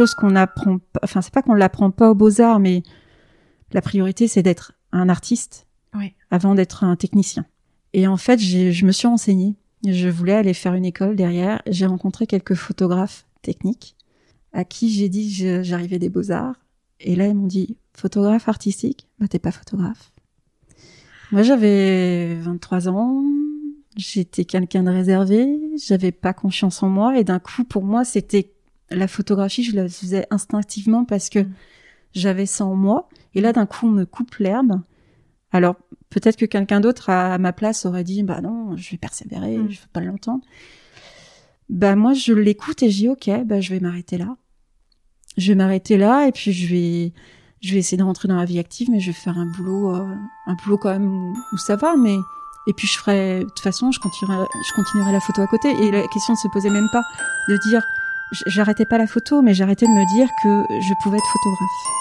chose qu'on apprend. Enfin, c'est pas qu'on l'apprend pas aux beaux arts, mais la priorité c'est d'être un artiste avant d'être un technicien. Et en fait, je me suis renseignée. Je voulais aller faire une école derrière. J'ai rencontré quelques photographes techniques à qui j'ai dit j'arrivais des beaux-arts. Et là, ils m'ont dit photographe artistique? Bah, t'es pas photographe. Moi, j'avais 23 ans. J'étais quelqu'un de réservé. J'avais pas confiance en moi. Et d'un coup, pour moi, c'était la photographie, je la faisais instinctivement parce que mm. j'avais ça en moi. Et là, d'un coup, on me coupe l'herbe. Alors, peut-être que quelqu'un d'autre à ma place aurait dit, bah non, je vais persévérer, mm. je veux pas l'entendre. Bah moi, je l'écoute et je dis, ok, bah je vais m'arrêter là. Je vais m'arrêter là et puis je vais, je vais essayer de rentrer dans la vie active, mais je vais faire un boulot, euh, un boulot quand même où, ça va, mais et puis je ferai, de toute façon, je continuerai, je continuerai la photo à côté. Et la question ne se posait même pas de dire, j'arrêtais pas la photo, mais j'arrêtais de me dire que je pouvais être photographe.